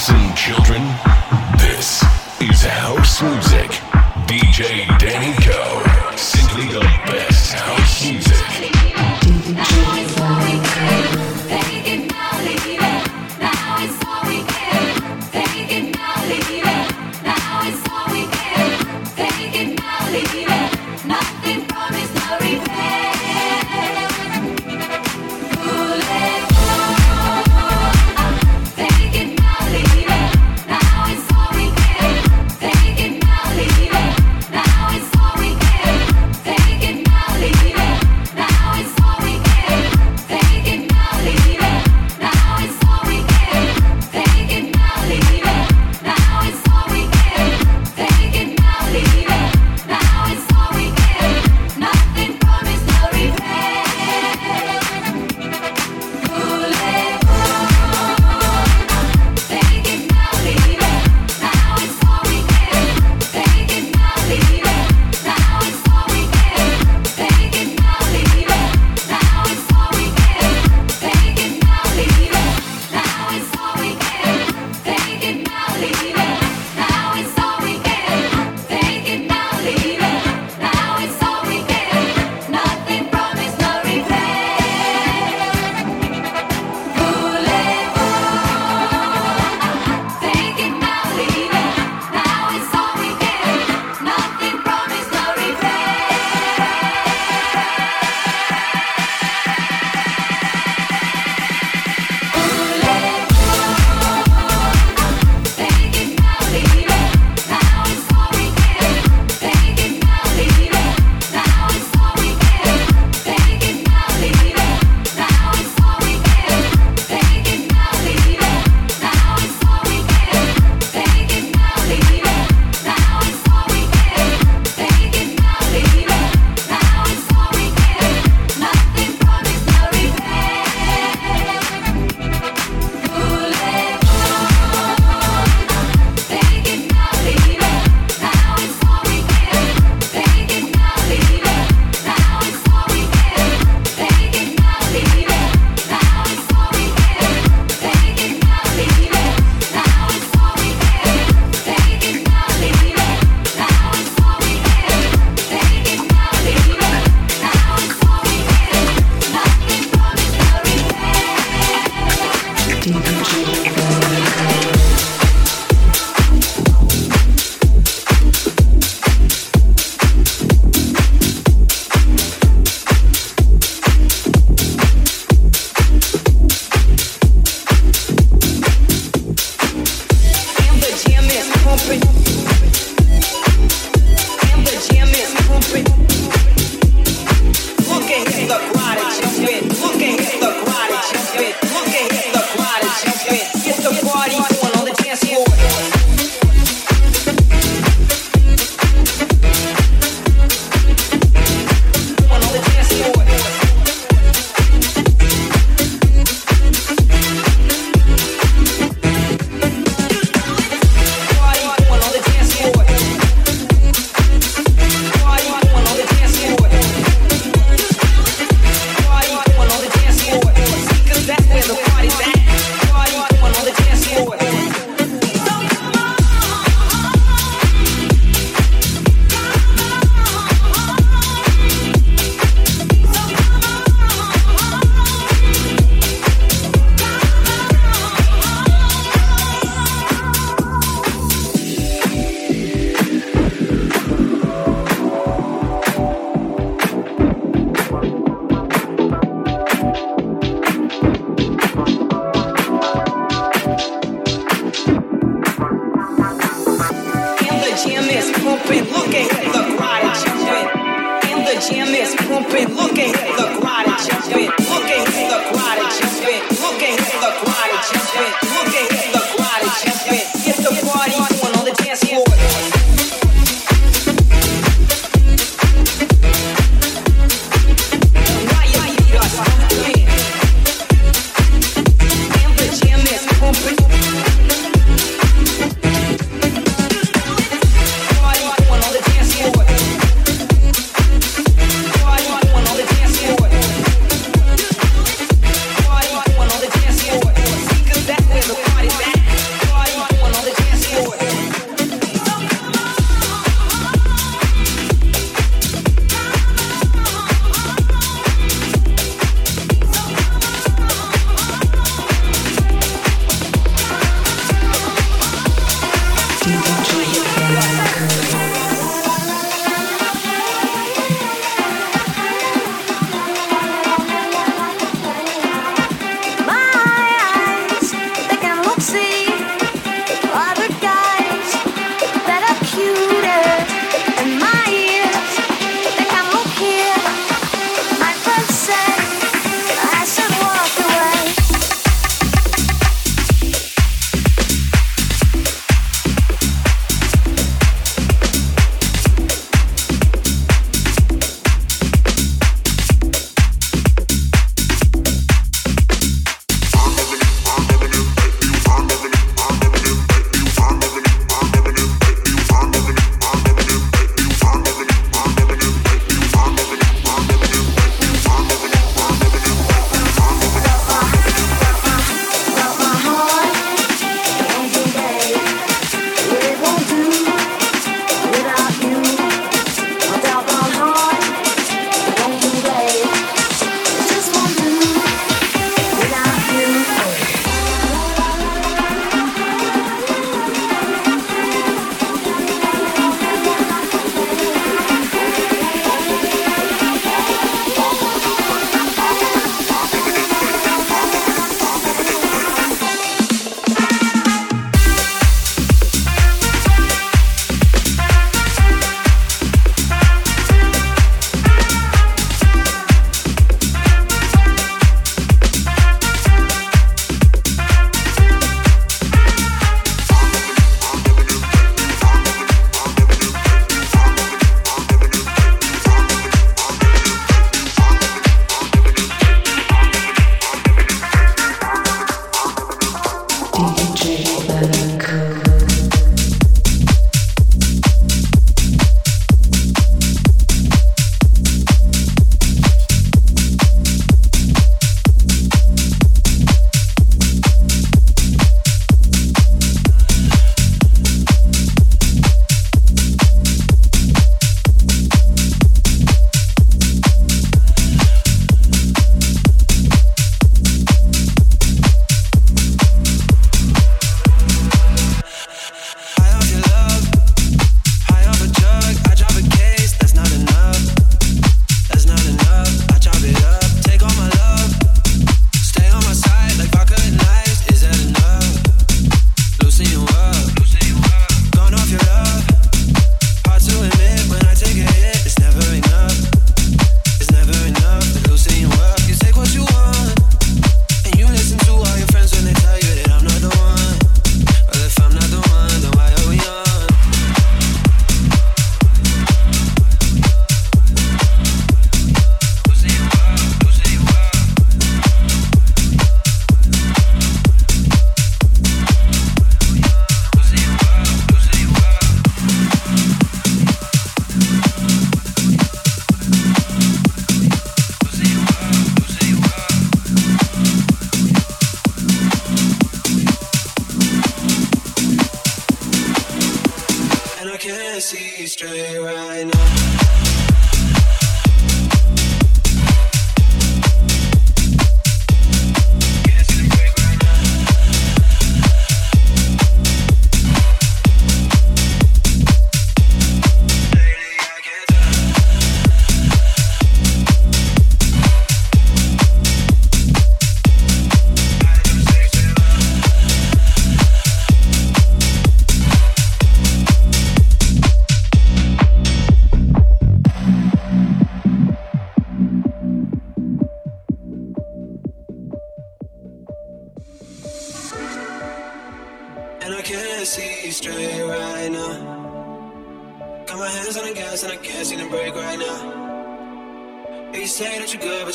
Listen, children, this is house music. DJ Danny Co. Simply the best house music.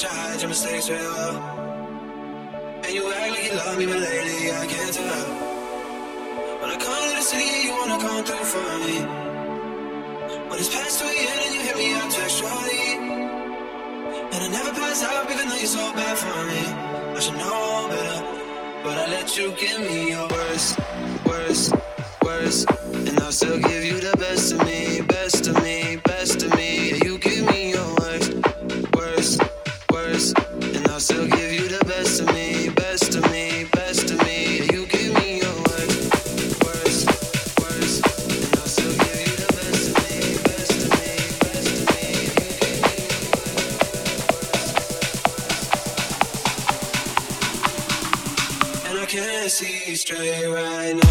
You hide your mistakes very well. And you act like you love me, but lately I can't tell. When I come to the city, you wanna come through for me. When it's past 2 a.m. and you hit me up textually. And I never pass up even though you're so bad for me. I should know better, but I let you give me your worst, worst, worst. And I'll still give you the best of me, best of me, best of me. Yeah, you straight right now.